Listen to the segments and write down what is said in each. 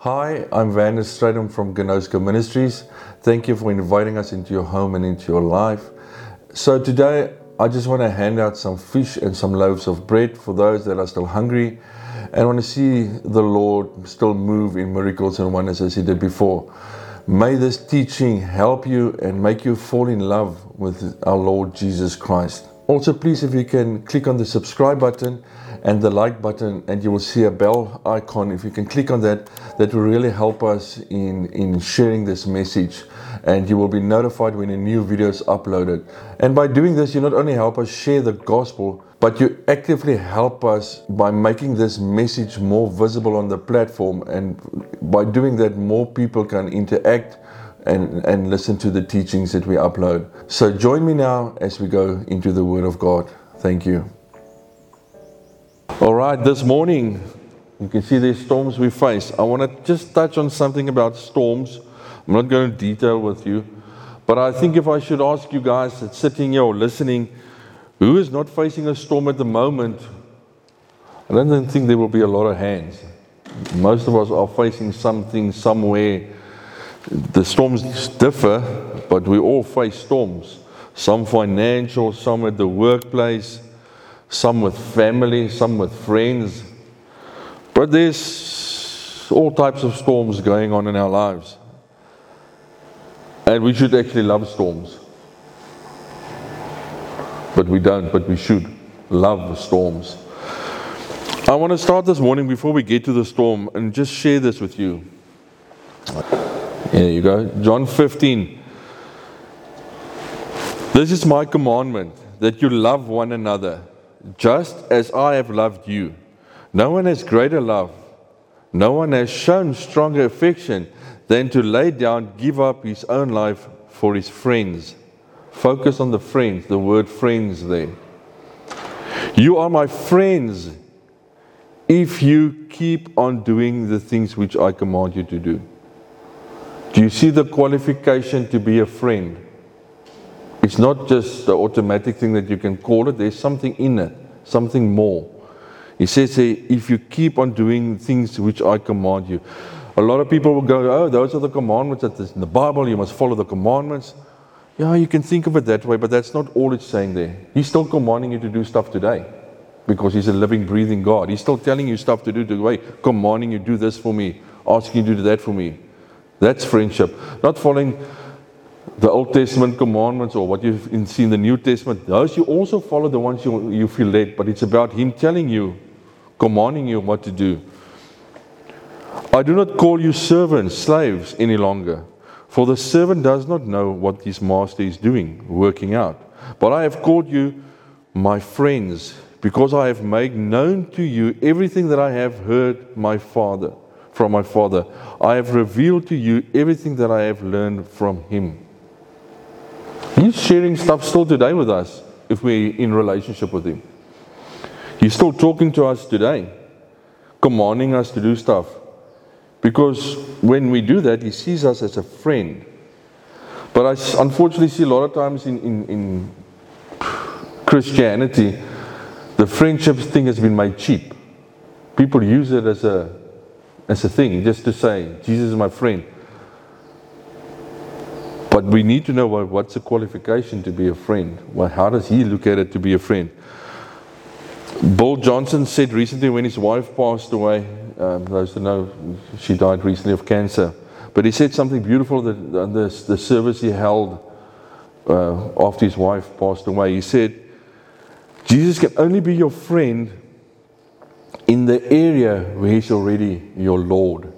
Hi, I'm Vander Stradum from Gnosko Ministries. Thank you for inviting us into your home and into your life. So, today I just want to hand out some fish and some loaves of bread for those that are still hungry and want to see the Lord still move in miracles and wonders as He did before. May this teaching help you and make you fall in love with our Lord Jesus Christ. Also, please, if you can click on the subscribe button and the like button, and you will see a bell icon. If you can click on that, that will really help us in, in sharing this message. And you will be notified when a new video is uploaded. And by doing this, you not only help us share the gospel, but you actively help us by making this message more visible on the platform. And by doing that, more people can interact and, and listen to the teachings that we upload. So join me now as we go into the Word of God. Thank you. All right, this morning, you can see the storms we face. I want to just touch on something about storms. I'm not going to detail with you, but I think if I should ask you guys that's sitting here or listening, who is not facing a storm at the moment? I don't think there will be a lot of hands. Most of us are facing something somewhere. The storms differ, but we all face storms. Some financial, some at the workplace, some with family, some with friends. But there's all types of storms going on in our lives. And we should actually love storms. But we don't, but we should love storms. I want to start this morning before we get to the storm and just share this with you. Here you go. John 15. This is my commandment that you love one another just as I have loved you. No one has greater love. No one has shown stronger affection than to lay down, give up his own life for his friends. Focus on the friends, the word friends there. You are my friends if you keep on doing the things which I command you to do. Do you see the qualification to be a friend? It's not just the automatic thing that you can call it, there's something in it, something more. He says, hey, if you keep on doing things which I command you. A lot of people will go, oh, those are the commandments that is in the Bible, you must follow the commandments. Yeah, you can think of it that way, but that's not all it's saying there. He's still commanding you to do stuff today because He's a living, breathing God. He's still telling you stuff to do today, commanding you, do this for me, asking you to do that for me. That's friendship. Not following the Old Testament commandments or what you've seen in the New Testament. Those you also follow the ones you, you feel led, but it's about Him telling you, commanding you what to do. I do not call you servants, slaves any longer for the servant does not know what his master is doing, working out. But I have called you my friends, because I have made known to you everything that I have heard my father from my father. I have revealed to you everything that I have learned from him. He's sharing stuff still today with us if we're in relationship with him. He's still talking to us today, commanding us to do stuff. Because when we do that, he sees us as a friend. But I unfortunately see a lot of times in, in, in Christianity, the friendship thing has been made cheap. People use it as a, as a thing, just to say, Jesus is my friend. But we need to know what, what's the qualification to be a friend. Well, how does he look at it to be a friend? Bill Johnson said recently when his wife passed away, um, those who know, she died recently of cancer. But he said something beautiful that the, the service he held uh, after his wife passed away. He said, Jesus can only be your friend in the area where he's already your Lord.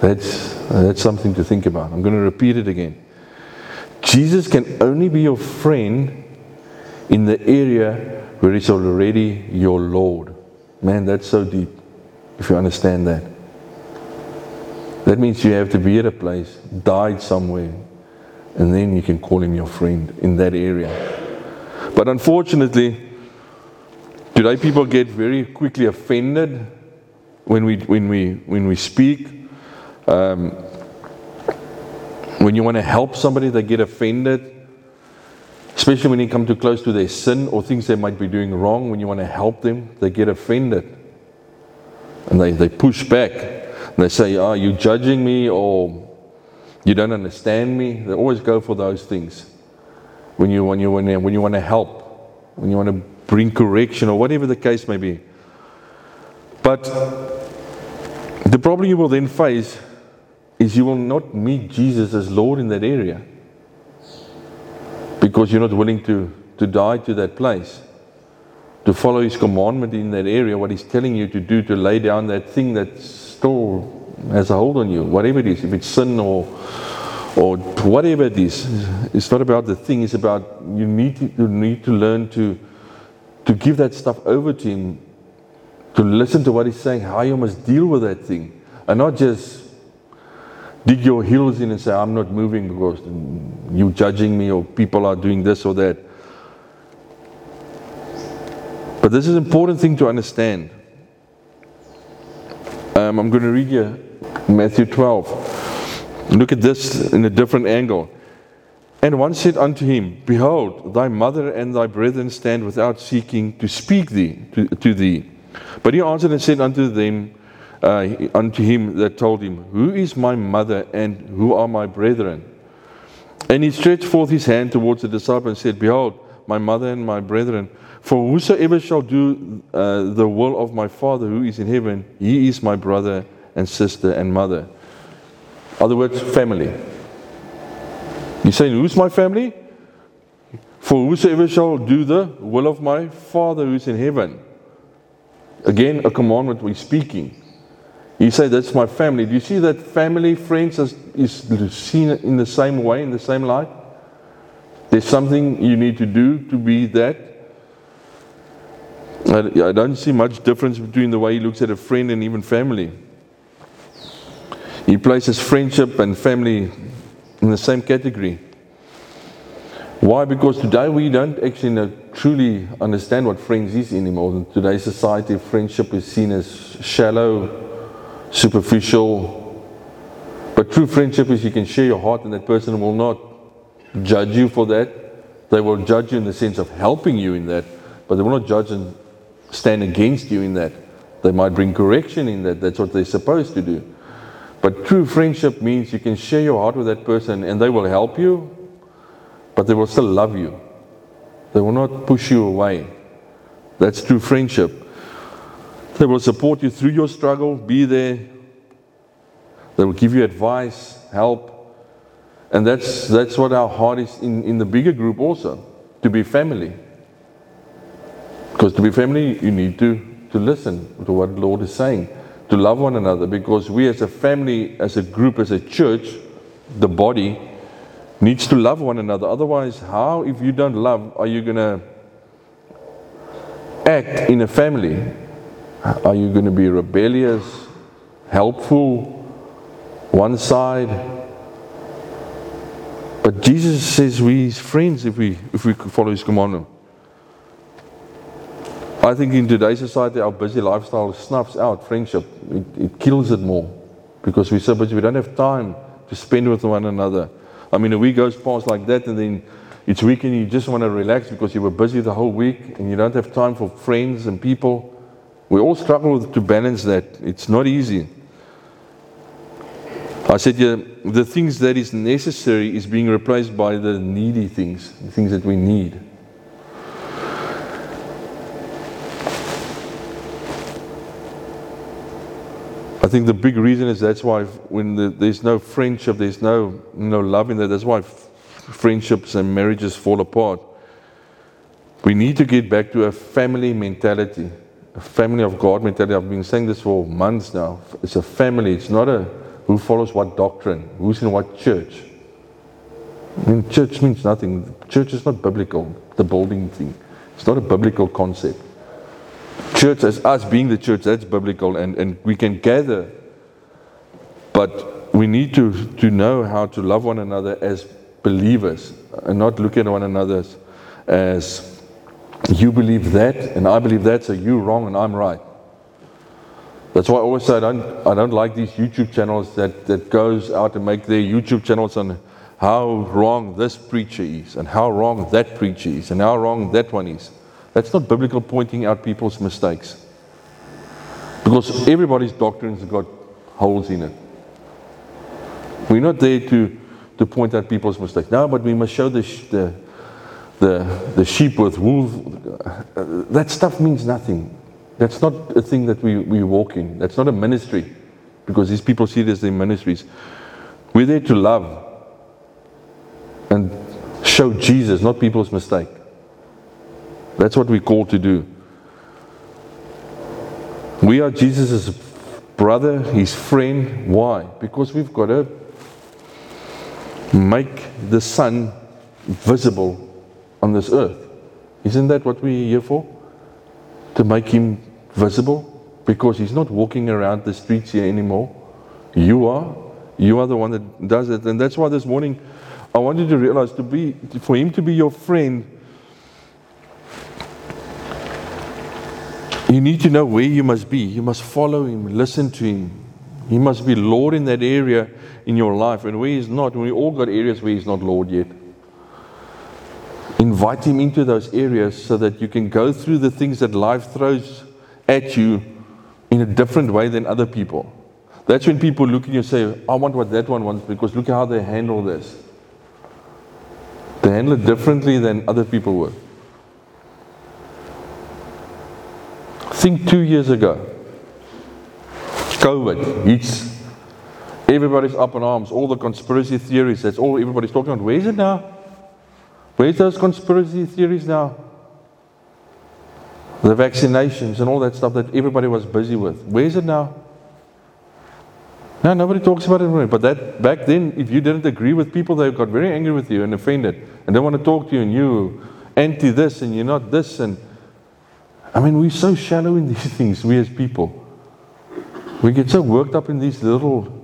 That's, that's something to think about. I'm going to repeat it again. Jesus can only be your friend in the area where he's already your Lord. Man, that's so deep if you understand that. That means you have to be at a place, died somewhere, and then you can call him your friend in that area. But unfortunately, today people get very quickly offended when we, when we, when we speak. Um, when you want to help somebody, they get offended especially when you come too close to their sin or things they might be doing wrong, when you want to help them, they get offended. and they, they push back. And they say, Are oh, you judging me or you don't understand me? They always go for those things when you, when you, when you, when you want to help, when you want to bring correction or whatever the case may be. But the problem you will then face is you will not meet Jesus as Lord in that area because you're not willing to, to die to that place, to follow His commandment in that area, what He's telling you to do, to lay down that thing that still has a hold on you, whatever it is, if it's sin or or whatever it is. It's not about the thing, it's about you need to, you need to learn to, to give that stuff over to Him, to listen to what He's saying, how you must deal with that thing, and not just dig your heels in and say, I'm not moving because you're judging me or people are doing this or that. But this is an important thing to understand. Um, I'm going to read you Matthew 12. Look at this in a different angle. And one said unto him, Behold, thy mother and thy brethren stand without seeking to speak thee to, to thee. But he answered and said unto them, uh, unto him that told him, Who is my mother and who are my brethren? And he stretched forth his hand towards the disciple and said, Behold, my mother and my brethren. For whosoever shall do uh, the will of my Father who is in heaven, he is my brother and sister and mother. Other words, family. He's saying, Who's my family? For whosoever shall do the will of my Father who is in heaven. Again, a commandment we're speaking. You say, That's my family. Do you see that family, friends, is, is seen in the same way, in the same light? There's something you need to do to be that. I, I don't see much difference between the way he looks at a friend and even family. He places friendship and family in the same category. Why? Because today we don't actually truly understand what friends is anymore. In today's society, friendship is seen as shallow, superficial. But true friendship is you can share your heart, and that person will not judge you for that. They will judge you in the sense of helping you in that, but they will not judge and stand against you in that. They might bring correction in that. That's what they're supposed to do. But true friendship means you can share your heart with that person and they will help you, but they will still love you. They will not push you away. That's true friendship. They will support you through your struggle, be there. They will give you advice, help. And that's, that's what our heart is in, in the bigger group also to be family. Because to be family, you need to, to listen to what the Lord is saying, to love one another. Because we, as a family, as a group, as a church, the body, needs to love one another. Otherwise, how, if you don't love, are you going to act in a family? Are you going to be rebellious, helpful, one side? But Jesus says we're his friends if we, if we follow his commandment. I think in today's society, our busy lifestyle snuffs out friendship. It, it kills it more because we're so busy. We don't have time to spend with one another. I mean, a week goes past like that, and then it's weekend, you just want to relax because you were busy the whole week and you don't have time for friends and people. We all struggle to balance that. It's not easy. I said, yeah, the things that is necessary is being replaced by the needy things, the things that we need. I think the big reason is that's why when the, there's no friendship, there's no no love in there. That's why f- friendships and marriages fall apart. We need to get back to a family mentality a family of God mentality. I've been saying this for months now. It's a family. It's not a who follows what doctrine, who's in what church. I mean, church means nothing. Church is not biblical, the building thing. It's not a biblical concept. Church, as us being the church, that's biblical, and, and we can gather. But we need to, to know how to love one another as believers and not look at one another as you believe that, and I believe that, so you're wrong and I'm right. That's why I always say I don't, I don't like these YouTube channels that, that goes out and make their YouTube channels on how wrong this preacher is, and how wrong that preacher is, and how wrong that one is. That's not biblical pointing out people's mistakes. Because everybody's doctrine's got holes in it. We're not there to, to point out people's mistakes. No, but we must show the, the, the, the sheep with. Uh, that stuff means nothing. That's not a thing that we, we walk in. That's not a ministry because these people see it as their ministries. We're there to love and show Jesus, not people's mistake. That's what we're called to do. We are Jesus' brother, his friend. Why? Because we've got to make the Son visible on this earth. Isn't that what we're here for? To make him visible? Because he's not walking around the streets here anymore. You are. You are the one that does it. And that's why this morning I want you to realize to be for him to be your friend You need to know where you must be. You must follow Him, listen to Him. He must be Lord in that area in your life. And where He's not, we all got areas where He's not Lord yet. Invite Him into those areas so that you can go through the things that life throws at you in a different way than other people. That's when people look at you and say, I want what that one wants because look at how they handle this. They handle it differently than other people would. Think two years ago. COVID hits. Everybody's up in arms. All the conspiracy theories. That's all everybody's talking about. Where is it now? Where's those conspiracy theories now? The vaccinations and all that stuff that everybody was busy with. Where is it now? No, nobody talks about it. But that back then, if you didn't agree with people, they got very angry with you and offended, and they want to talk to you, and you anti this and you're not this and I mean, we're so shallow in these things, we as people. We get so worked up in these little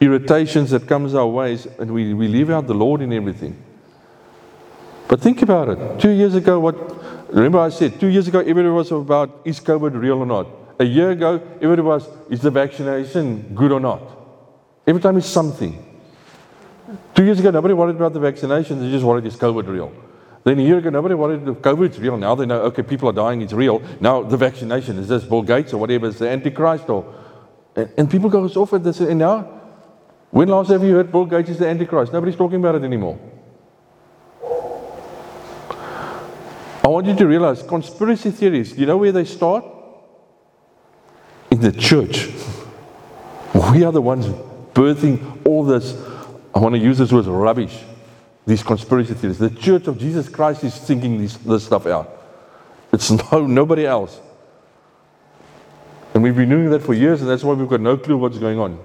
irritations that comes our ways, and we, we leave out the Lord in everything. But think about it. Two years ago, what remember I said two years ago everybody was about is COVID real or not? A year ago, everybody was is the vaccination good or not? Every time it's something. Two years ago, nobody worried about the vaccinations, they just worried is COVID real. Then a year ago, nobody wanted the COVID's real. Now they know, okay, people are dying, it's real. Now the vaccination, is this Bill Gates or whatever, is the Antichrist or. And, and people go off at this. And now, when last have you heard Bill Gates is the Antichrist? Nobody's talking about it anymore. I want you to realize conspiracy theories, you know where they start? In the church. We are the ones birthing all this, I want to use this word, rubbish these conspiracy theories. The Church of Jesus Christ is thinking this, this stuff out. It's no, nobody else. And we've been doing that for years, and that's why we've got no clue what's going on.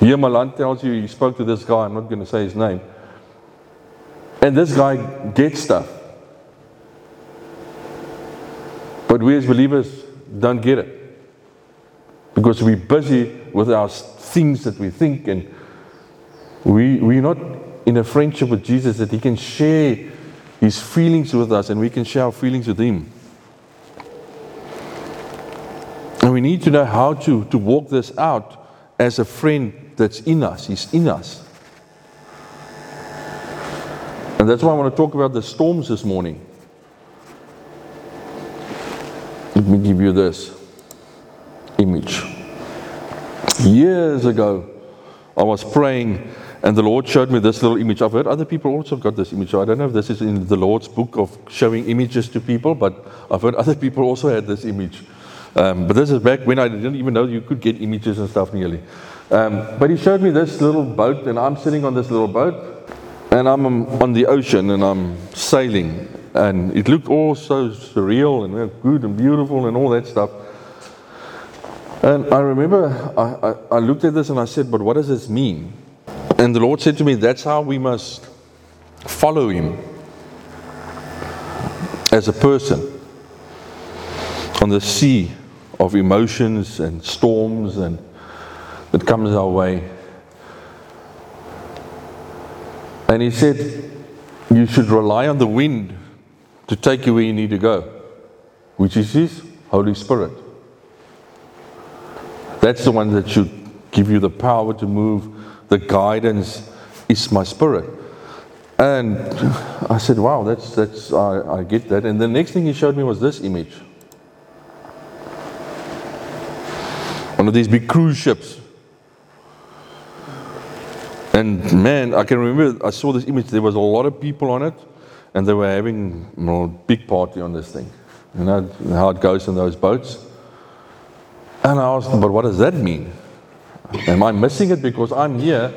Here, Malan tells you he spoke to this guy, I'm not going to say his name. And this guy gets stuff. But we as believers don't get it. Because we're busy with our things that we think and we, we're not in a friendship with Jesus that He can share His feelings with us and we can share our feelings with Him. And we need to know how to, to walk this out as a friend that's in us. He's in us. And that's why I want to talk about the storms this morning. Let me give you this image. Years ago, I was praying and the Lord showed me this little image. I've heard other people also got this image. So I don't know if this is in the Lord's book of showing images to people, but I've heard other people also had this image. Um, but this is back when I didn't even know you could get images and stuff nearly. Um, but he showed me this little boat, and I'm sitting on this little boat, and I'm on the ocean, and I'm sailing. And it looked all so surreal and good and beautiful and all that stuff. And I remember I, I, I looked at this and I said, But what does this mean? And the Lord said to me, That's how we must follow Him as a person on the sea of emotions and storms and that comes our way. And He said, You should rely on the wind to take you where you need to go, which is His Holy Spirit. That's the one that should give you the power to move the guidance is my spirit. And I said, wow, that's, that's I, I get that. And the next thing he showed me was this image. one of these big cruise ships. And man, I can remember I saw this image. There was a lot of people on it, and they were having a big party on this thing. You know how it goes in those boats. And I asked them, but what does that mean? Am I missing it because I'm here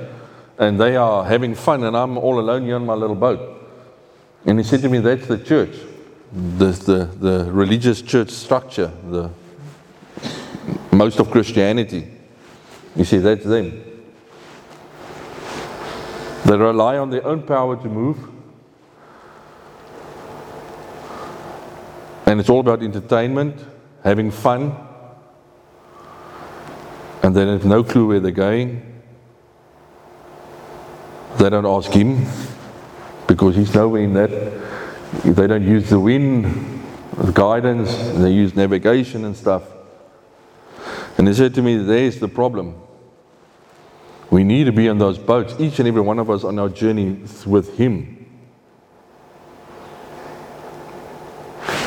and they are having fun and I'm all alone here on my little boat? And he said to me, That's the church, the, the, the religious church structure, the most of Christianity. You see, that's them. They rely on their own power to move. And it's all about entertainment, having fun. And they have no clue where they're going. They don't ask him because he's nowhere in that. They don't use the wind, the guidance, they use navigation and stuff. And he said to me, There's the problem. We need to be on those boats, each and every one of us on our journey with Him.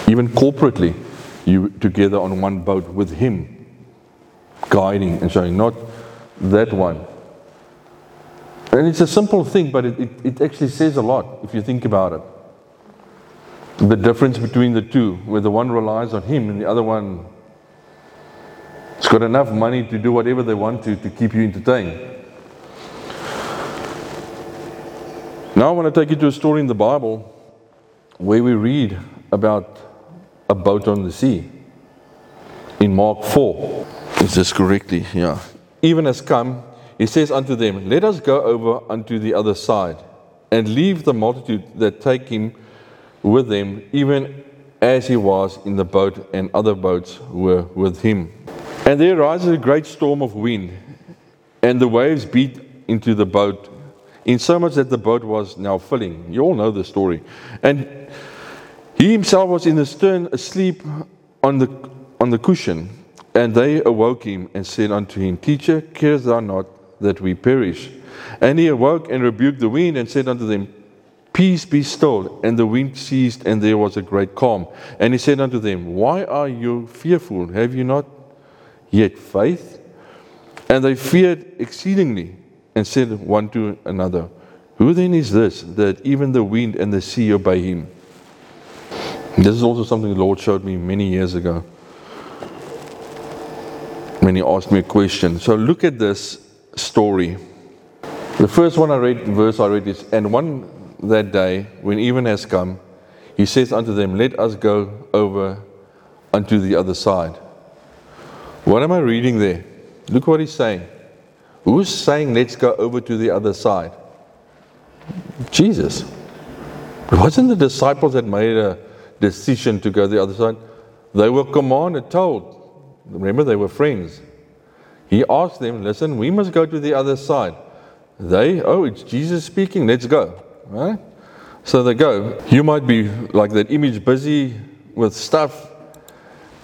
Even corporately, you together on one boat with Him, guiding and showing, not that one. And it's a simple thing, but it, it, it actually says a lot if you think about it. The difference between the two, where the one relies on Him and the other one has got enough money to do whatever they want to to keep you entertained. Now I want to take you to a story in the Bible where we read about a boat on the sea. In Mark 4. Is this correctly? Yeah. Even has come, he says unto them, Let us go over unto the other side, and leave the multitude that take him with them, even as he was in the boat, and other boats were with him. And there arises a great storm of wind, and the waves beat into the boat in so much that the boat was now filling. You all know the story. And he himself was in the stern asleep on the, on the cushion. And they awoke him and said unto him, Teacher, carest thou not that we perish? And he awoke and rebuked the wind and said unto them, Peace be still. And the wind ceased, and there was a great calm. And he said unto them, Why are you fearful? Have you not yet faith? And they feared exceedingly and said one to another, Who then is this that even the wind and the sea obey him? This is also something the Lord showed me many years ago when He asked me a question. So look at this story. The first one I read, verse I read is, And one that day, when even has come, he says unto them, Let us go over unto the other side. What am I reading there? Look what he's saying. Who's saying, let's go over to the other side? Jesus. It wasn't the disciples that made a decision to go the other side. They were commanded, told. Remember, they were friends. He asked them, listen, we must go to the other side. They, oh, it's Jesus speaking, let's go. Right? So they go. You might be like that image, busy with stuff,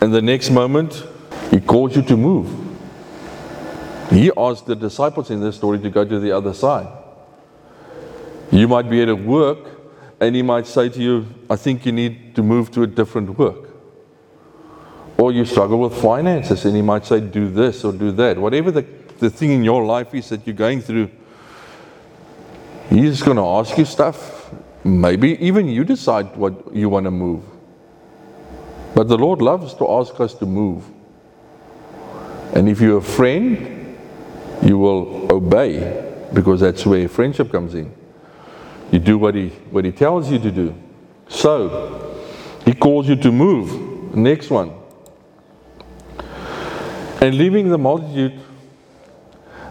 and the next moment, he calls you to move. He asked the disciples in this story to go to the other side. You might be at a work and he might say to you, I think you need to move to a different work. Or you struggle with finances and he might say, do this or do that. Whatever the, the thing in your life is that you're going through, he's going to ask you stuff. Maybe even you decide what you want to move. But the Lord loves to ask us to move. And if you're a friend, you will obey because that's where friendship comes in. You do what he, what he tells you to do. So, he calls you to move. Next one. And leaving the multitude,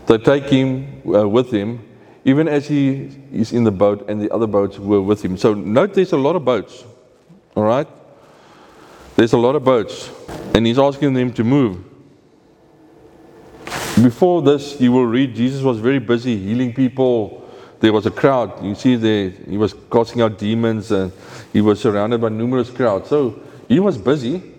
they take him uh, with him, even as he is in the boat, and the other boats were with him. So, note there's a lot of boats. All right? There's a lot of boats. And he's asking them to move. Before this, you will read Jesus was very busy healing people. There was a crowd. You see, there he was casting out demons and he was surrounded by numerous crowds. So he was busy.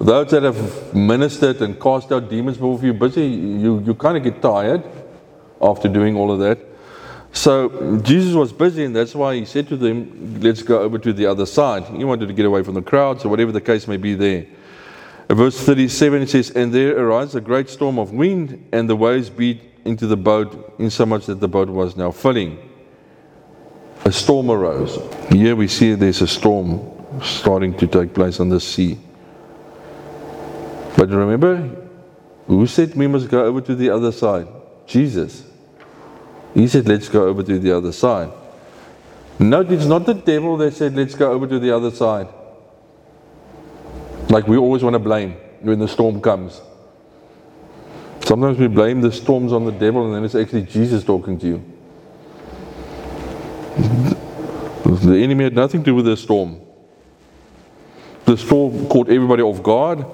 Those that have ministered and cast out demons before you're busy, you, you kind of get tired after doing all of that. So Jesus was busy, and that's why he said to them, Let's go over to the other side. He wanted to get away from the crowds, or whatever the case may be there. Verse 37 it says, And there arose a great storm of wind, and the waves beat into the boat, insomuch that the boat was now filling. A storm arose. Here we see there's a storm starting to take place on the sea. But remember, who said we must go over to the other side? Jesus. He said, Let's go over to the other side. Note, it's not the devil that said, Let's go over to the other side. Like we always want to blame when the storm comes. Sometimes we blame the storms on the devil, and then it's actually Jesus talking to you. The enemy had nothing to do with the storm. The storm caught everybody off guard,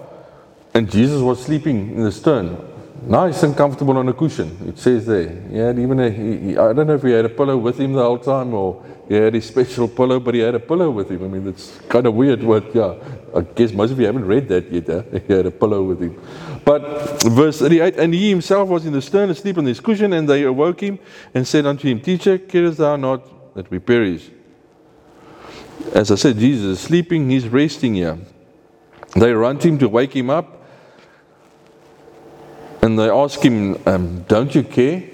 and Jesus was sleeping in the stern, nice and comfortable on a cushion. It says there. He had even a, he, I don't know if he had a pillow with him the whole time or he had his special pillow, but he had a pillow with him. I mean, it's kind of weird. But yeah, I guess most of you haven't read that yet. Huh? He had a pillow with him. But verse 38 And he himself was in the stern asleep on his cushion, and they awoke him and said unto him, Teacher, carest thou not that we perish? As I said, Jesus is sleeping, he's resting here. They run to him to wake him up. And they ask him, um, Don't you care?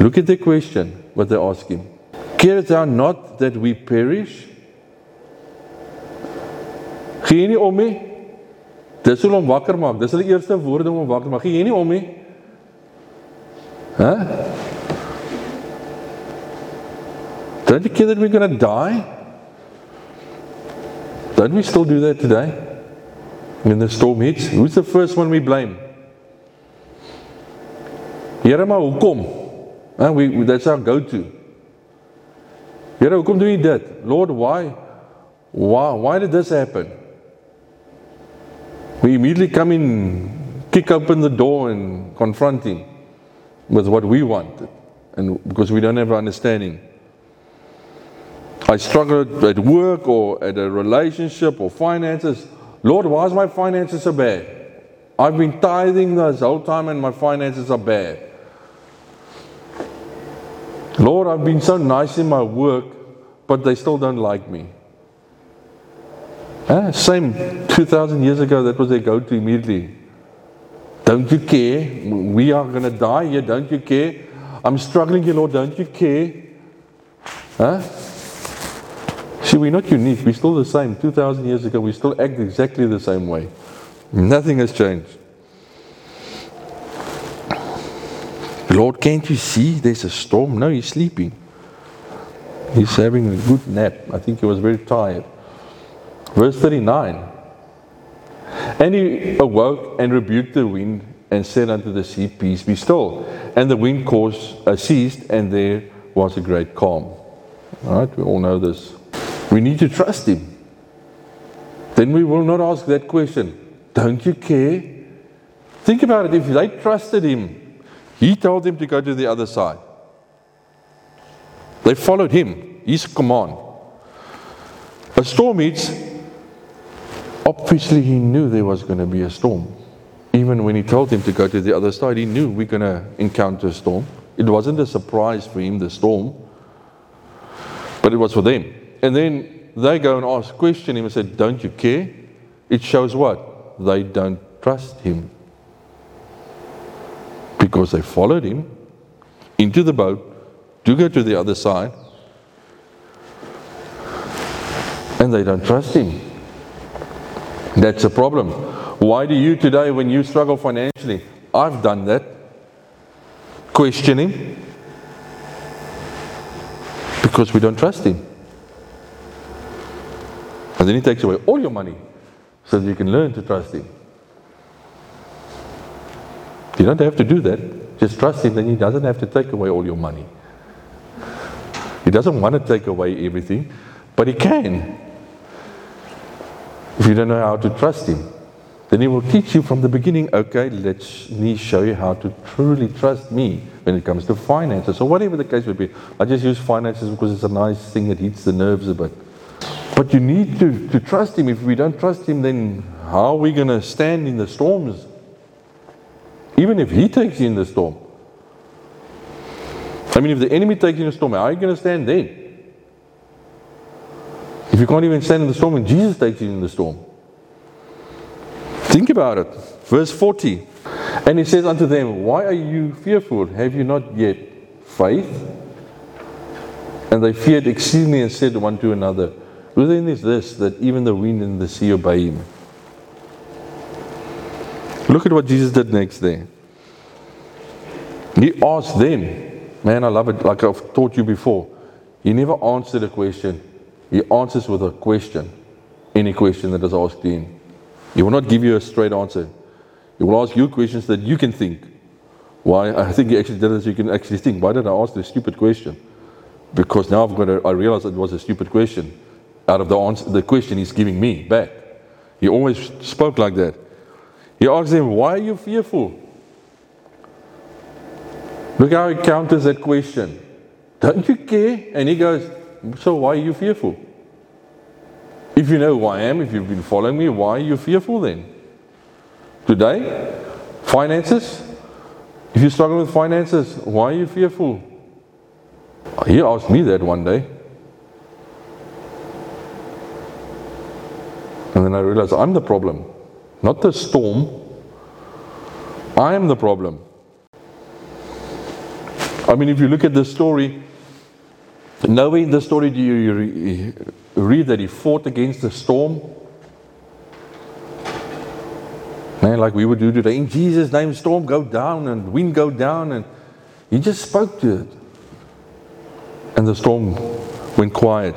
Look at the question, what they ask him. Carest thou not that we perish? Gee nie om nie? Dis hoe om wakker maak. Dis hulle eerste woorde om wakker maak. Gee nie om nie? Hæ? Don't you care that we're going to die? Don't we still do that today? When the storm hits, who's the first one we blame? Here maar hoekom? Ah, and we, that's our go-to. Here hoekom doen jy dit? Lord, why? Why why did this happen? We immediately come in, kick open the door and confront him with what we want and because we don't have understanding. I struggle at work or at a relationship or finances. Lord, why is my finances so bad? I've been tithing this whole time and my finances are bad. Lord, I've been so nice in my work, but they still don't like me. Eh? Same 2,000 years ago, that was their go to immediately. Don't you care? We are going to die here. Don't you care? I'm struggling here, Lord. Don't you care? Huh? See, we're not unique. We're still the same. 2,000 years ago, we still act exactly the same way. Nothing has changed. Lord, can't you see there's a storm? No, he's sleeping. He's having a good nap. I think he was very tired. Verse 39 And he awoke and rebuked the wind and said unto the sea, Peace be still. And the wind caused, uh, ceased, and there was a great calm. All right, we all know this. We need to trust him. Then we will not ask that question Don't you care? Think about it. If they trusted him, he told them to go to the other side. They followed him, his command. A storm hits, Obviously, he knew there was going to be a storm. Even when he told him to go to the other side, he knew we're going to encounter a storm. It wasn't a surprise for him, the storm, but it was for them. And then they go and ask, question him and said, Don't you care? It shows what? They don't trust him. Because they followed him into the boat to go to the other side, and they don't trust him. That's a problem. Why do you today, when you struggle financially, I've done that, question him? because we don't trust Him. And then He takes away all your money so that you can learn to trust Him. You don't have to do that. Just trust Him, then He doesn't have to take away all your money. He doesn't want to take away everything, but He can if you don't know how to trust Him. Then He will teach you from the beginning, okay, let me show you how to truly trust me when it comes to finances. or whatever the case may be. I just use finances because it's a nice thing that hits the nerves a bit. But you need to, to trust Him. If we don't trust Him, then how are we going to stand in the storms? Even if He takes you in the storm. I mean, if the enemy takes you in the storm, how are you going to stand then? If you can't even stand in the storm, and Jesus takes you in the storm. Think about it. Verse 40. And he says unto them, Why are you fearful? Have you not yet faith? And they feared exceedingly and said one to another, Who then is this that even the wind and the sea obey him? Look at what Jesus did next there. He asked them, Man, I love it, like I've taught you before. He never answered a question, he answers with a question. Any question that is asked him. He will not give you a straight answer. He will ask you questions that you can think. Why? I think he actually did so you can actually think. Why did I ask this stupid question? Because now I've got to, I realize it was a stupid question out of the answer, the question he's giving me back. He always spoke like that. He asked them, Why are you fearful? Look how he counters that question. Don't you care? And he goes, So why are you fearful? If you know who I am, if you've been following me, why are you fearful then? Today, finances. If you struggle with finances, why are you fearful? He asked me that one day. And then I realized I'm the problem, not the storm. I am the problem. I mean, if you look at the story, nowhere in the story do you read that he fought against the storm. Man, like we would do today, in Jesus' name, storm go down and wind go down, and he just spoke to it. And the storm went quiet.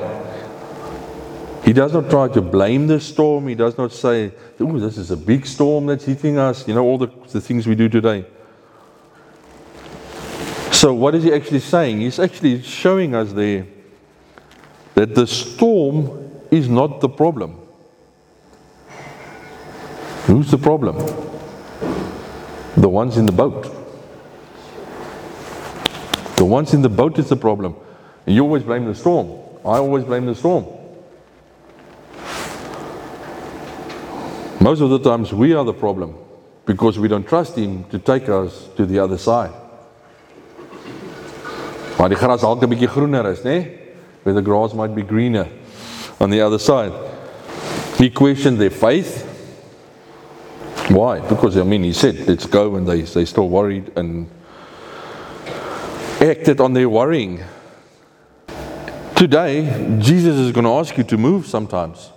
He does not try to blame the storm. He does not say, Oh, this is a big storm that's hitting us. You know, all the, the things we do today. So, what is he actually saying? He's actually showing us there that the storm is not the problem. Who's the problem? The ones in the boat. The ones in the boat is the problem. And you always blame the storm. I always blame the storm. Most of the times we are the problem because we don't trust him to take us to the other side. Maar die gras dalk 'n bietjie groener is, né? Where the grass might be greener on the other side. He questioned their faith. Why? Because I mean, he said, "Let's go," and they they still worried and acted on their worrying. Today, Jesus is going to ask you to move sometimes.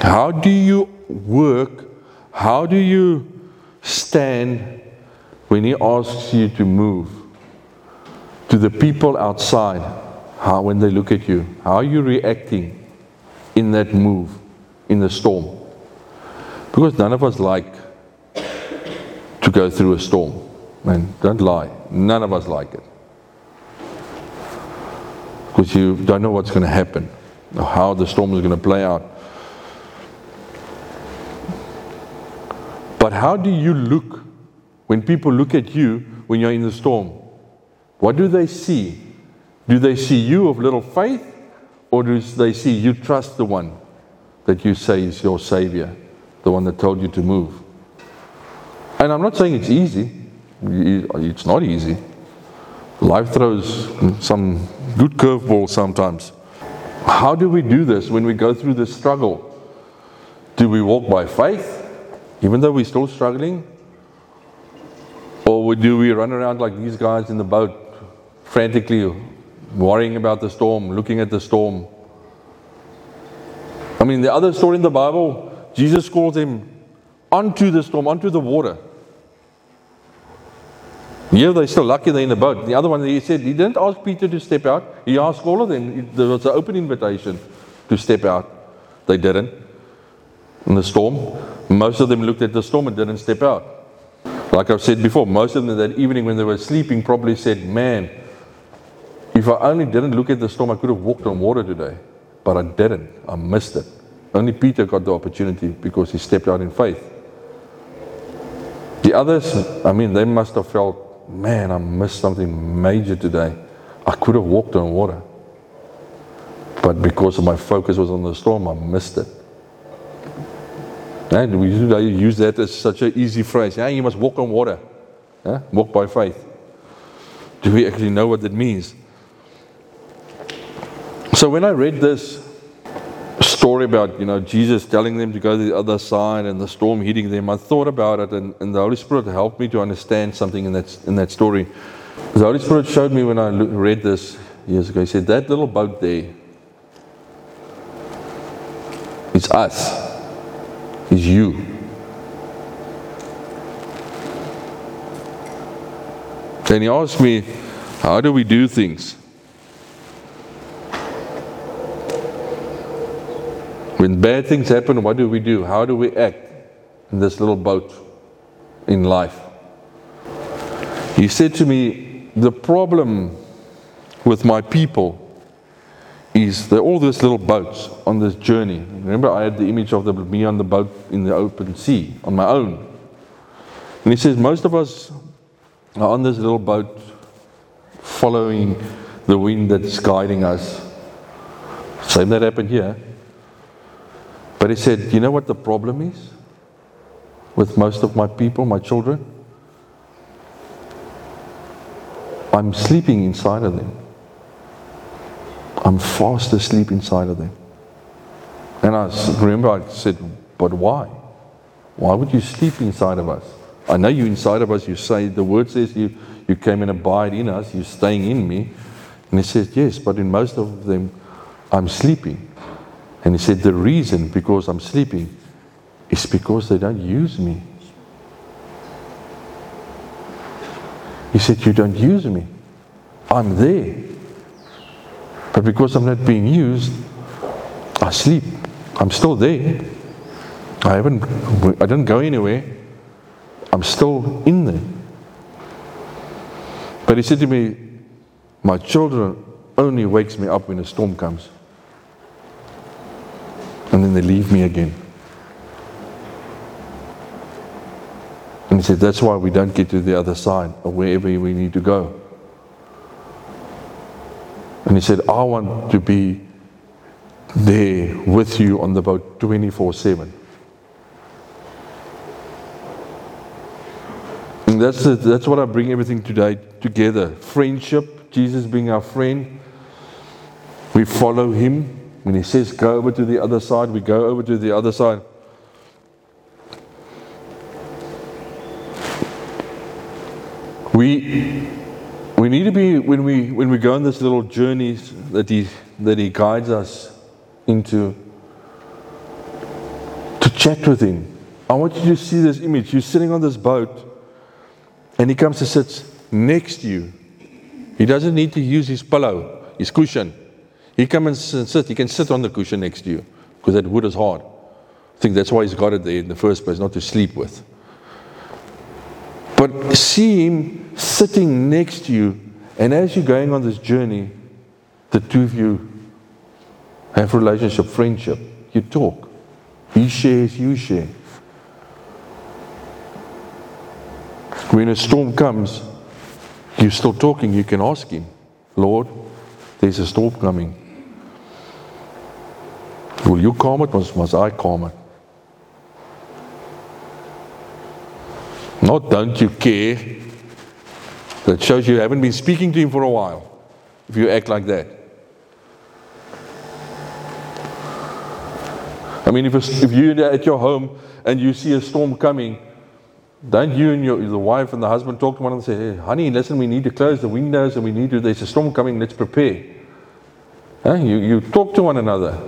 How do you work? How do you stand when He asks you to move? to the people outside, how when they look at you, how are you reacting in that move, in the storm? Because none of us like to go through a storm. Man, don't lie. None of us like it. Because you don't know what's going to happen, or how the storm is going to play out. But how do you look when people look at you when you're in the storm? What do they see? Do they see you of little faith, or do they see you trust the one that you say is your Savior, the one that told you to move? And I'm not saying it's easy, it's not easy. Life throws some good curveballs sometimes. How do we do this when we go through this struggle? Do we walk by faith, even though we're still struggling? Or do we run around like these guys in the boat, frantically worrying about the storm, looking at the storm. I mean, the other story in the Bible, Jesus calls him onto the storm, onto the water. Here they're still lucky they're in the boat. The other one, he said, he didn't ask Peter to step out. He asked all of them. There was an open invitation to step out. They didn't. In the storm, most of them looked at the storm and didn't step out. Like I've said before, most of them that evening when they were sleeping probably said, Man, if I only didn't look at the storm, I could have walked on water today. But I didn't. I missed it. Only Peter got the opportunity because he stepped out in faith. The others, I mean, they must have felt, man, I missed something major today. I could have walked on water. But because my focus was on the storm, I missed it. And we use that as such an easy phrase. Yeah, you must walk on water. Yeah? Walk by faith. Do we actually know what that means? So when I read this story about, you know, Jesus telling them to go to the other side and the storm hitting them, I thought about it and, and the Holy Spirit helped me to understand something in that, in that story. The Holy Spirit showed me when I read this years ago, He said, that little boat there is us, is you. And he asked me, How do we do things? When bad things happen, what do we do? How do we act in this little boat in life? He said to me, The problem with my people is they're all these little boats on this journey. Remember, I had the image of the, me on the boat in the open sea on my own. And he says, Most of us are on this little boat following the wind that's guiding us. Same that happened here. But he said, You know what the problem is with most of my people, my children? I'm sleeping inside of them. I'm fast asleep inside of them. And I remember I said, But why? Why would you sleep inside of us? I know you inside of us. You say, the word says you, you came and abide in us. You're staying in me. And he says, yes, but in most of them, I'm sleeping. And he said, the reason because I'm sleeping is because they don't use me. He said, you don't use me. I'm there. But because I'm not being used, I sleep. I'm still there. I haven't, I didn't go anywhere. I'm still in there. But he said to me, My children only wakes me up when a storm comes. And then they leave me again. And he said, That's why we don't get to the other side or wherever we need to go. And he said, I want to be there with you on the boat 24 7. And that's, that's what I bring everything today together. Friendship, Jesus being our friend. We follow him. When he says go over to the other side, we go over to the other side. We, we need to be, when we, when we go on this little journeys that he, that he guides us into, to chat with him. I want you to see this image. You're sitting on this boat and he comes and sits next to you. He doesn't need to use his pillow, his cushion. He comes and sits. He can sit on the cushion next to you because that wood is hard. I think that's why he's got it there in the first place, not to sleep with. But see him sitting next to you, and as you're going on this journey, the two of you have relationship, friendship. You talk. He shares, you share. When a storm comes, you're still talking, you can ask Him, Lord, there's a storm coming. Will you calm it or must I calm it? Not don't you care. That shows you haven't been speaking to Him for a while if you act like that. I mean, if, if you're at your home and you see a storm coming, don't you and your, the wife and the husband talk to one another and say, hey, honey, listen, we need to close the windows and we need to, there's a storm coming, let's prepare. Huh? You, you talk to one another.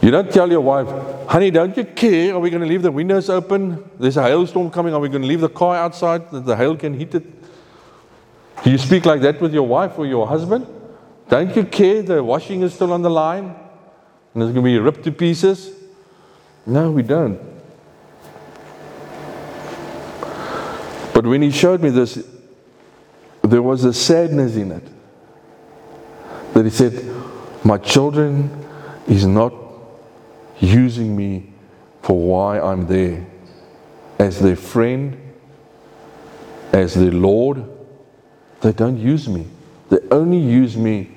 You don't tell your wife, honey, don't you care? Are we going to leave the windows open? There's a hailstorm coming. Are we going to leave the car outside that the hail can hit it? Do you speak like that with your wife or your husband? Don't you care the washing is still on the line and it's going to be ripped to pieces? No, we don't. But when he showed me this, there was a sadness in it. That he said, My children is not using me for why I'm there. As their friend, as their Lord, they don't use me. They only use me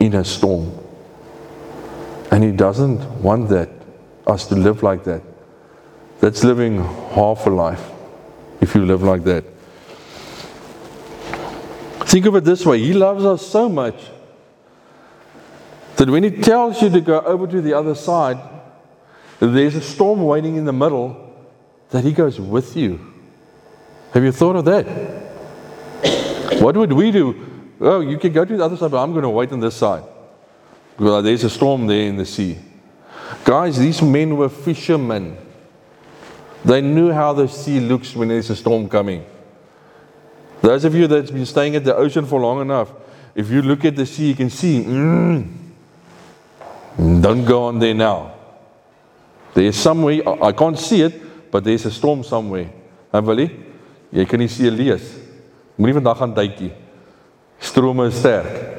in a storm. And he doesn't want that, us to live like that. That's living half a life if you live like that. Think of it this way He loves us so much That when He tells you to go over to the other side, there's a storm waiting in the middle, that He goes with you. Have you thought of that? What would we do? Oh, you can go to the other side, but I'm going to wait on this side. Well, there's a storm there in the sea. Guys, these men were fishermen. They knew how the sea looks when there's a storm coming. Those of you that's been staying at the ocean for long enough, if you look at the sea, you can see, mm, don't go on there now. There's somewhere, I can't see it, but there's a storm somewhere. Willie? Jy kan nie see lees. Moenie vandag gaan duikie. Strome is sterk.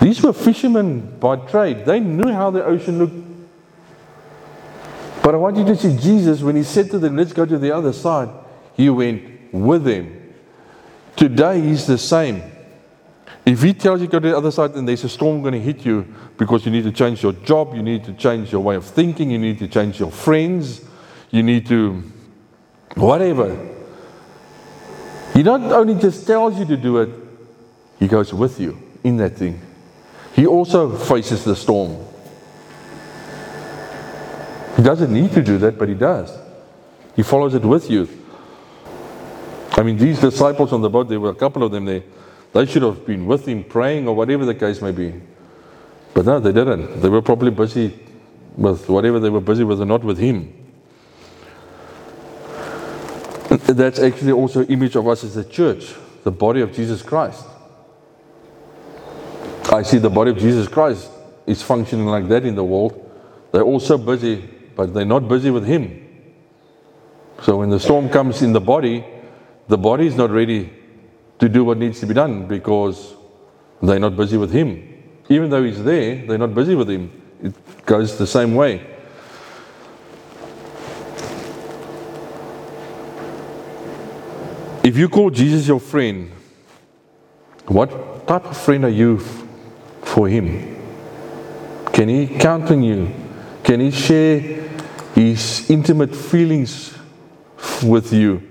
These were fishermen by trade. They knew how the ocean looked. But I want you to see Jesus when he said to them, Let's go to the other side, he went with them. Today, he's the same. If he tells you go to the other side and there's a storm going to hit you because you need to change your job, you need to change your way of thinking, you need to change your friends, you need to whatever. He not only just tells you to do it, he goes with you in that thing. He also faces the storm. He doesn't need to do that, but he does. He follows it with you. I mean, these disciples on the boat, there were a couple of them there. They should have been with him praying or whatever the case may be. But no, they didn't. They were probably busy with whatever they were busy with and not with him. That's actually also image of us as a church, the body of Jesus Christ. I see the body of Jesus Christ is functioning like that in the world. They're all so busy, but they're not busy with Him. So when the storm comes in the body, the body is not ready to do what needs to be done because they're not busy with Him. Even though He's there, they're not busy with Him. It goes the same way. If you call Jesus your friend, what type of friend are you for Him? Can He count on you? Can He share His intimate feelings with you?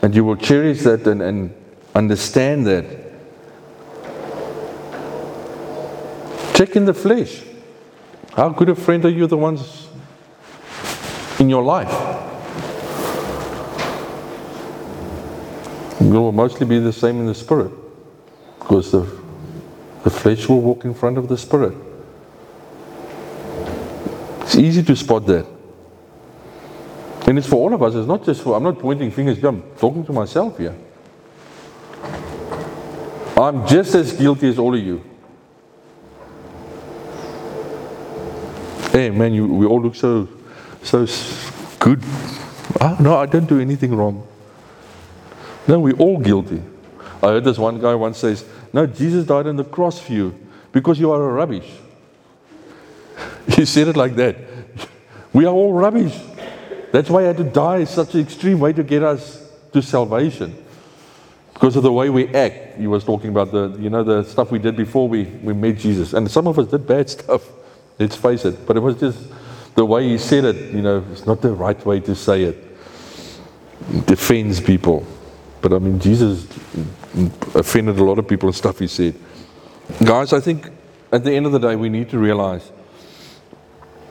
And you will cherish that and, and understand that. Check in the flesh. How good a friend are you, the ones in your life? It will mostly be the same in the spirit because the the flesh will walk in front of the spirit. It's easy to spot that. And it's for all of us. It's not just for, I'm not pointing fingers, I'm talking to myself here. I'm just as guilty as all of you. Hey, man, you, we all look so, so good. Oh, no, I don't do anything wrong. No, we're all guilty. I heard this one guy once says, no, Jesus died on the cross for you because you are a rubbish. He said it like that. We are all rubbish. That's why he had to die such an extreme way to get us to salvation. Because of the way we act. He was talking about the, you know, the stuff we did before we, we met Jesus. And some of us did bad stuff. Let's face it. But it was just the way he said it, you know, it's not the right way to say it. it defends people. But I mean, Jesus offended a lot of people and stuff he said. Guys, I think at the end of the day, we need to realize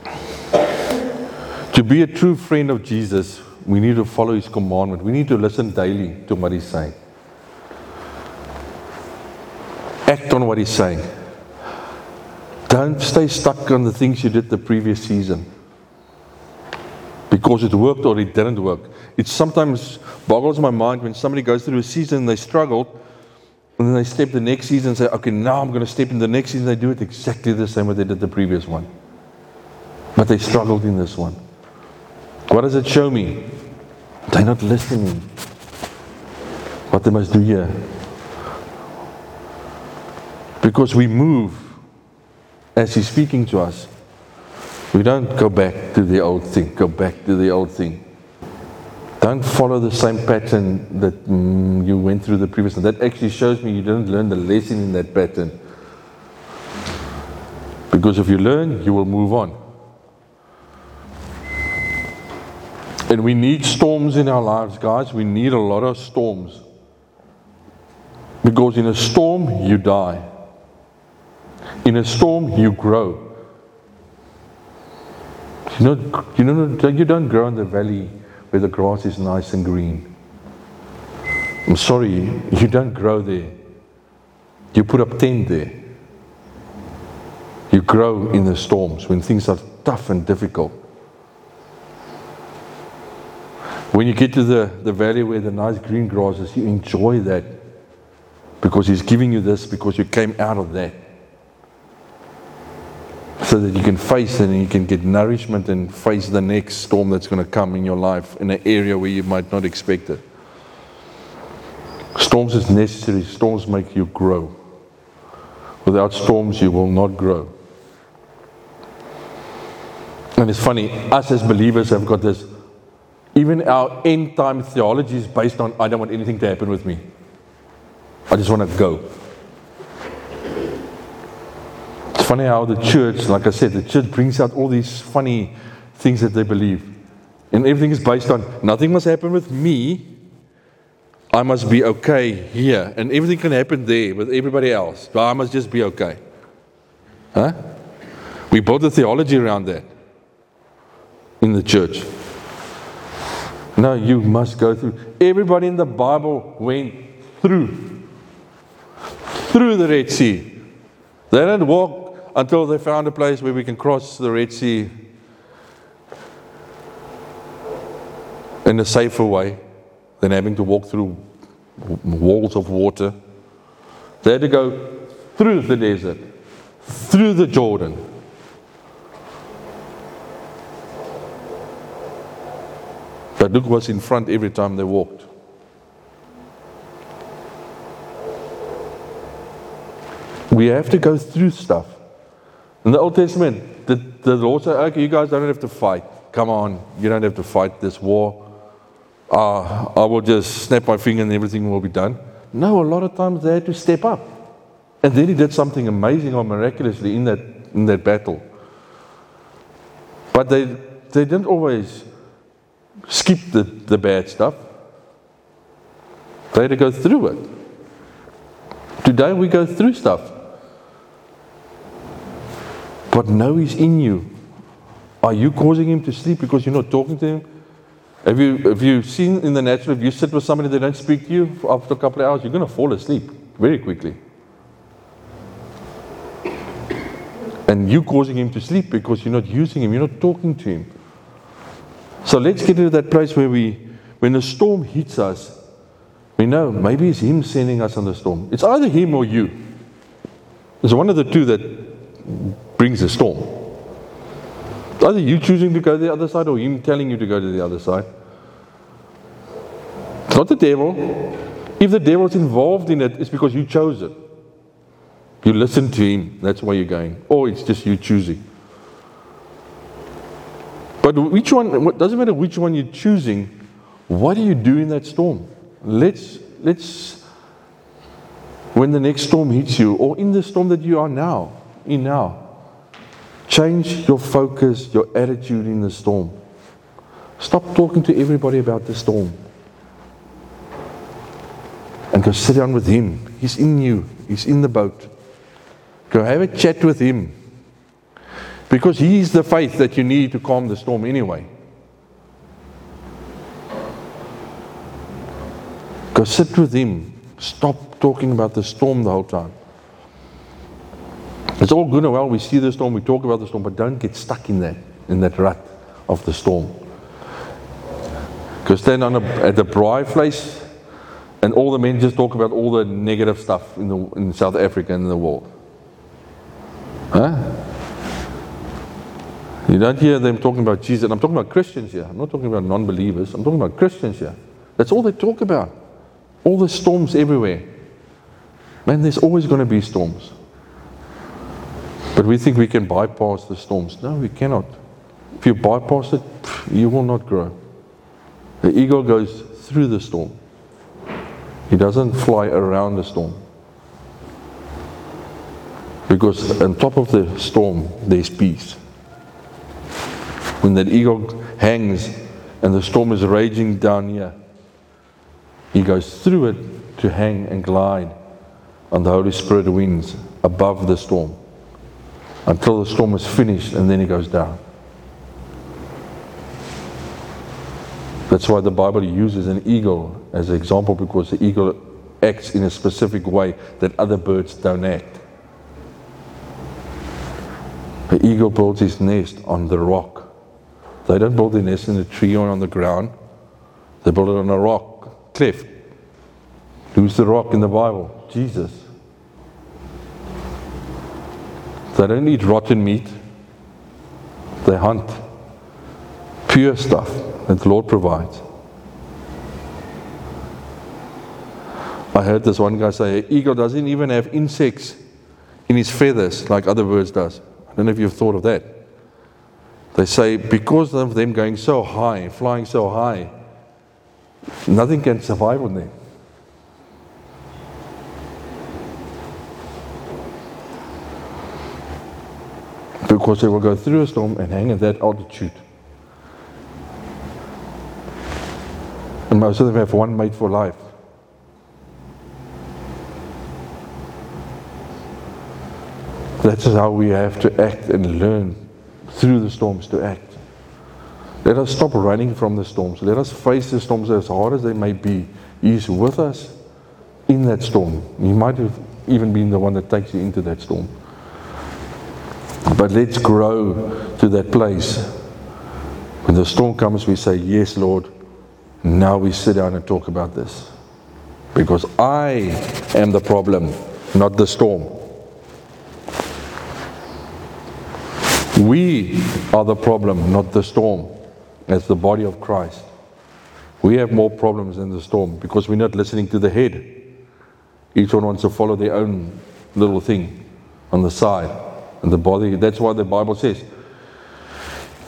to be a true friend of Jesus, we need to follow his commandment. We need to listen daily to what he's saying. Act on what he's saying. Don't stay stuck on the things you did the previous season because it worked or it didn't work. It's sometimes boggles my mind when somebody goes through a season and they struggled, and then they step the next season and say, okay, now I'm going to step in the next season. They do it exactly the same way they did the previous one. But they struggled in this one. What does it show me? They're not listening. What they must do here. Because we move as He's speaking to us. We don't go back to the old thing, go back to the old thing. Don't follow the same pattern that mm, you went through the previous. That actually shows me you didn't learn the lesson in that pattern. Because if you learn, you will move on. And we need storms in our lives, guys. We need a lot of storms. Because in a storm, you die. In a storm, you grow. You know, you, know, you don't grow in the valley where the grass is nice and green. I'm sorry, you don't grow there. You put up tent there. You grow in the storms when things are tough and difficult. When you get to the, the valley where the nice green grass is, you enjoy that because He's giving you this because you came out of that. So that you can face it and you can get nourishment and face the next storm that's going to come in your life in an area where you might not expect it. Storms is necessary, storms make you grow. Without storms, you will not grow. And it's funny, us as believers have got this, even our end time theology is based on I don't want anything to happen with me. I just want to go. Funny how the church, like I said, the church brings out all these funny things that they believe. And everything is based on nothing must happen with me. I must be okay here. And everything can happen there with everybody else. But I must just be okay. Huh? We built a theology around that in the church. No, you must go through. Everybody in the Bible went through through the Red Sea. They didn't walk until they found a place where we can cross the Red Sea in a safer way than having to walk through walls of water. They had to go through the desert, through the Jordan. But look what's in front every time they walked. We have to go through stuff. In the Old Testament, the, the Lord said, okay, you guys don't have to fight. Come on, you don't have to fight this war. Uh, I will just snap my finger and everything will be done. No, a lot of times they had to step up. And then he did something amazing or miraculously in that, in that battle. But they, they didn't always skip the, the bad stuff. They had to go through it. Today we go through stuff. But know He's in you. Are you causing Him to sleep because you're not talking to Him? Have you, have you seen in the natural, if you sit with somebody that don't speak to you after a couple of hours, you're going to fall asleep very quickly. And you causing him to sleep because you're not using him, you're not talking to him. So let's get to that place where we, when the storm hits us, we know maybe it's him sending us on the storm. It's either him or you. It's one of the two that brings a storm. Either you choosing to go to the other side or him telling you to go to the other side. It's not the devil. If the devil's involved in it, it's because you chose it. You listen to him, that's why you're going. Or it's just you choosing. But which one, it doesn't matter which one you're choosing, what do you do in that storm? Let's, let's, when the next storm hits you, or in the storm that you are now, in now, Change your focus, your attitude in the storm. Stop talking to everybody about the storm. And go sit down with Him. He's in you, He's in the boat. Go have a chat with Him. Because He's the faith that you need to calm the storm anyway. Go sit with Him. Stop talking about the storm the whole time. It's all good and well. We see the storm, we talk about the storm, but don't get stuck in that, in that rut of the storm. Because then a, at the braai place, and all the men just talk about all the negative stuff in, the, in South Africa and in the world. Huh? You don't hear them talking about Jesus. I'm talking about Christians here. I'm not talking about non believers. I'm talking about Christians here. That's all they talk about. All the storms everywhere. Man, there's always going to be storms. But we think we can bypass the storms. No, we cannot. If you bypass it, you will not grow. The eagle goes through the storm, he doesn't fly around the storm. Because on top of the storm, there's peace. When that eagle hangs and the storm is raging down here, he goes through it to hang and glide on the Holy Spirit winds above the storm until the storm is finished and then he goes down. That's why the Bible uses an eagle as an example because the eagle acts in a specific way that other birds don't act. The eagle builds his nest on the rock. They don't build their nest in a tree or on the ground. They build it on a rock, cliff. Who's the rock in the Bible? Jesus. They don't eat rotten meat. They hunt pure stuff that the Lord provides. I heard this one guy say, an eagle doesn't even have insects in his feathers like other birds does. I don't know if you've thought of that. They say because of them going so high, flying so high, nothing can survive on them. Because they will go through a storm and hang at that altitude. And most of them have one mate for life. That's how we have to act and learn through the storms to act. Let us stop running from the storms. Let us face the storms as hard as they may be. He's with us in that storm. He might have even been the one that takes you into that storm. But let's grow to that place. When the storm comes, we say, Yes, Lord, now we sit down and talk about this. Because I am the problem, not the storm. We are the problem, not the storm, as the body of Christ. We have more problems than the storm because we're not listening to the head. Each one wants to follow their own little thing on the side. And the body, that's what the Bible says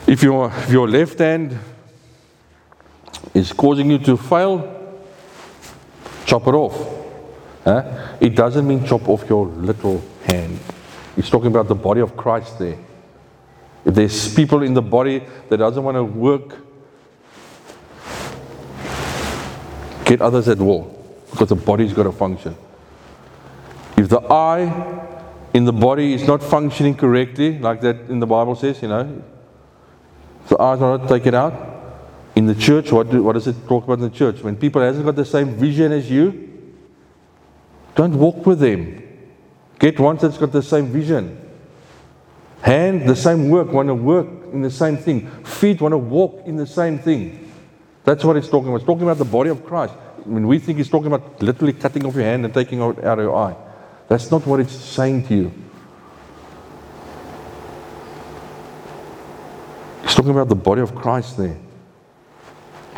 if your, if your left hand is causing you to fail, chop it off. Huh? It doesn't mean chop off your little hand. He's talking about the body of Christ there. If there's people in the body that doesn't want to work, get others at war because the body's got to function. If the eye in the body is not functioning correctly, like that in the Bible says, you know, the eye's not take it out, in the church, what, do, what does it talk about in the church? When people hasn't got the same vision as you, don't walk with them. Get one that's got the same vision. Hand, the same work, want to work in the same thing. Feet want to walk in the same thing. That's what it's talking about. It's talking about the body of Christ. I mean, we think he's talking about literally cutting off your hand and taking out, your eye. That's not what it's saying to you. He's talking about the body of Christ there.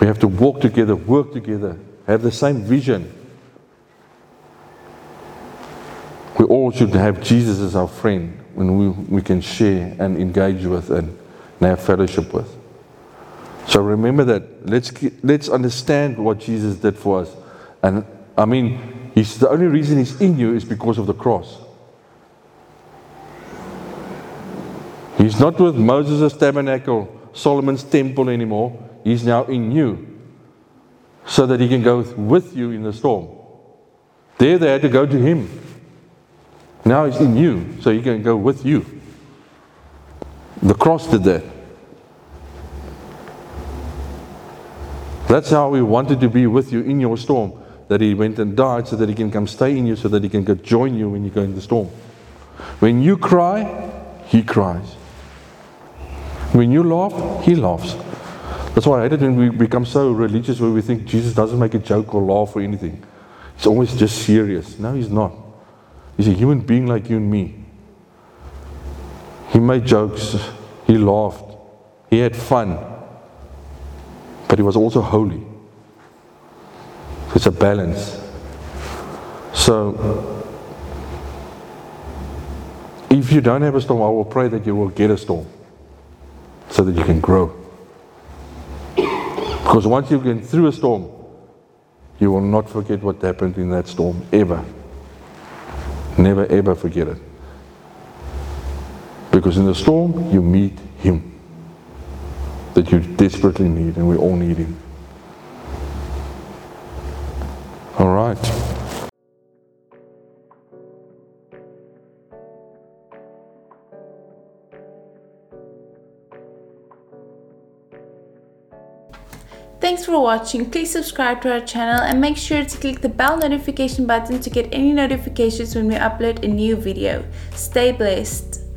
We have to walk together, work together, have the same vision. We all should have Jesus as our friend when we, we can share and engage with and, and have fellowship with. So remember that. Let's, let's understand what Jesus did for us. And I mean, the only reason he's in you is because of the cross. He's not with Moses' tabernacle, Solomon's temple anymore. He's now in you so that he can go with you in the storm. There they had to go to him. Now he's in you, so he can go with you. The cross did that. That's how we wanted to be with you in your storm. That he went and died so that he can come stay in you, so that he can go join you when you go in the storm. When you cry, he cries. When you laugh, he laughs. That's why I hate it when we become so religious where we think Jesus doesn't make a joke or laugh or anything. He's always just serious. No, he's not. He's a human being like you and me. He made jokes, he laughed, he had fun, but he was also holy. It's a balance. So, if you don't have a storm, I will pray that you will get a storm so that you can grow. Because once you've been through a storm, you will not forget what happened in that storm, ever. Never, ever forget it. Because in the storm, you meet Him that you desperately need, and we all need Him. Thanks for watching. Please subscribe to our channel and make sure to click the bell notification button to get any notifications when we upload a new video. Stay blessed.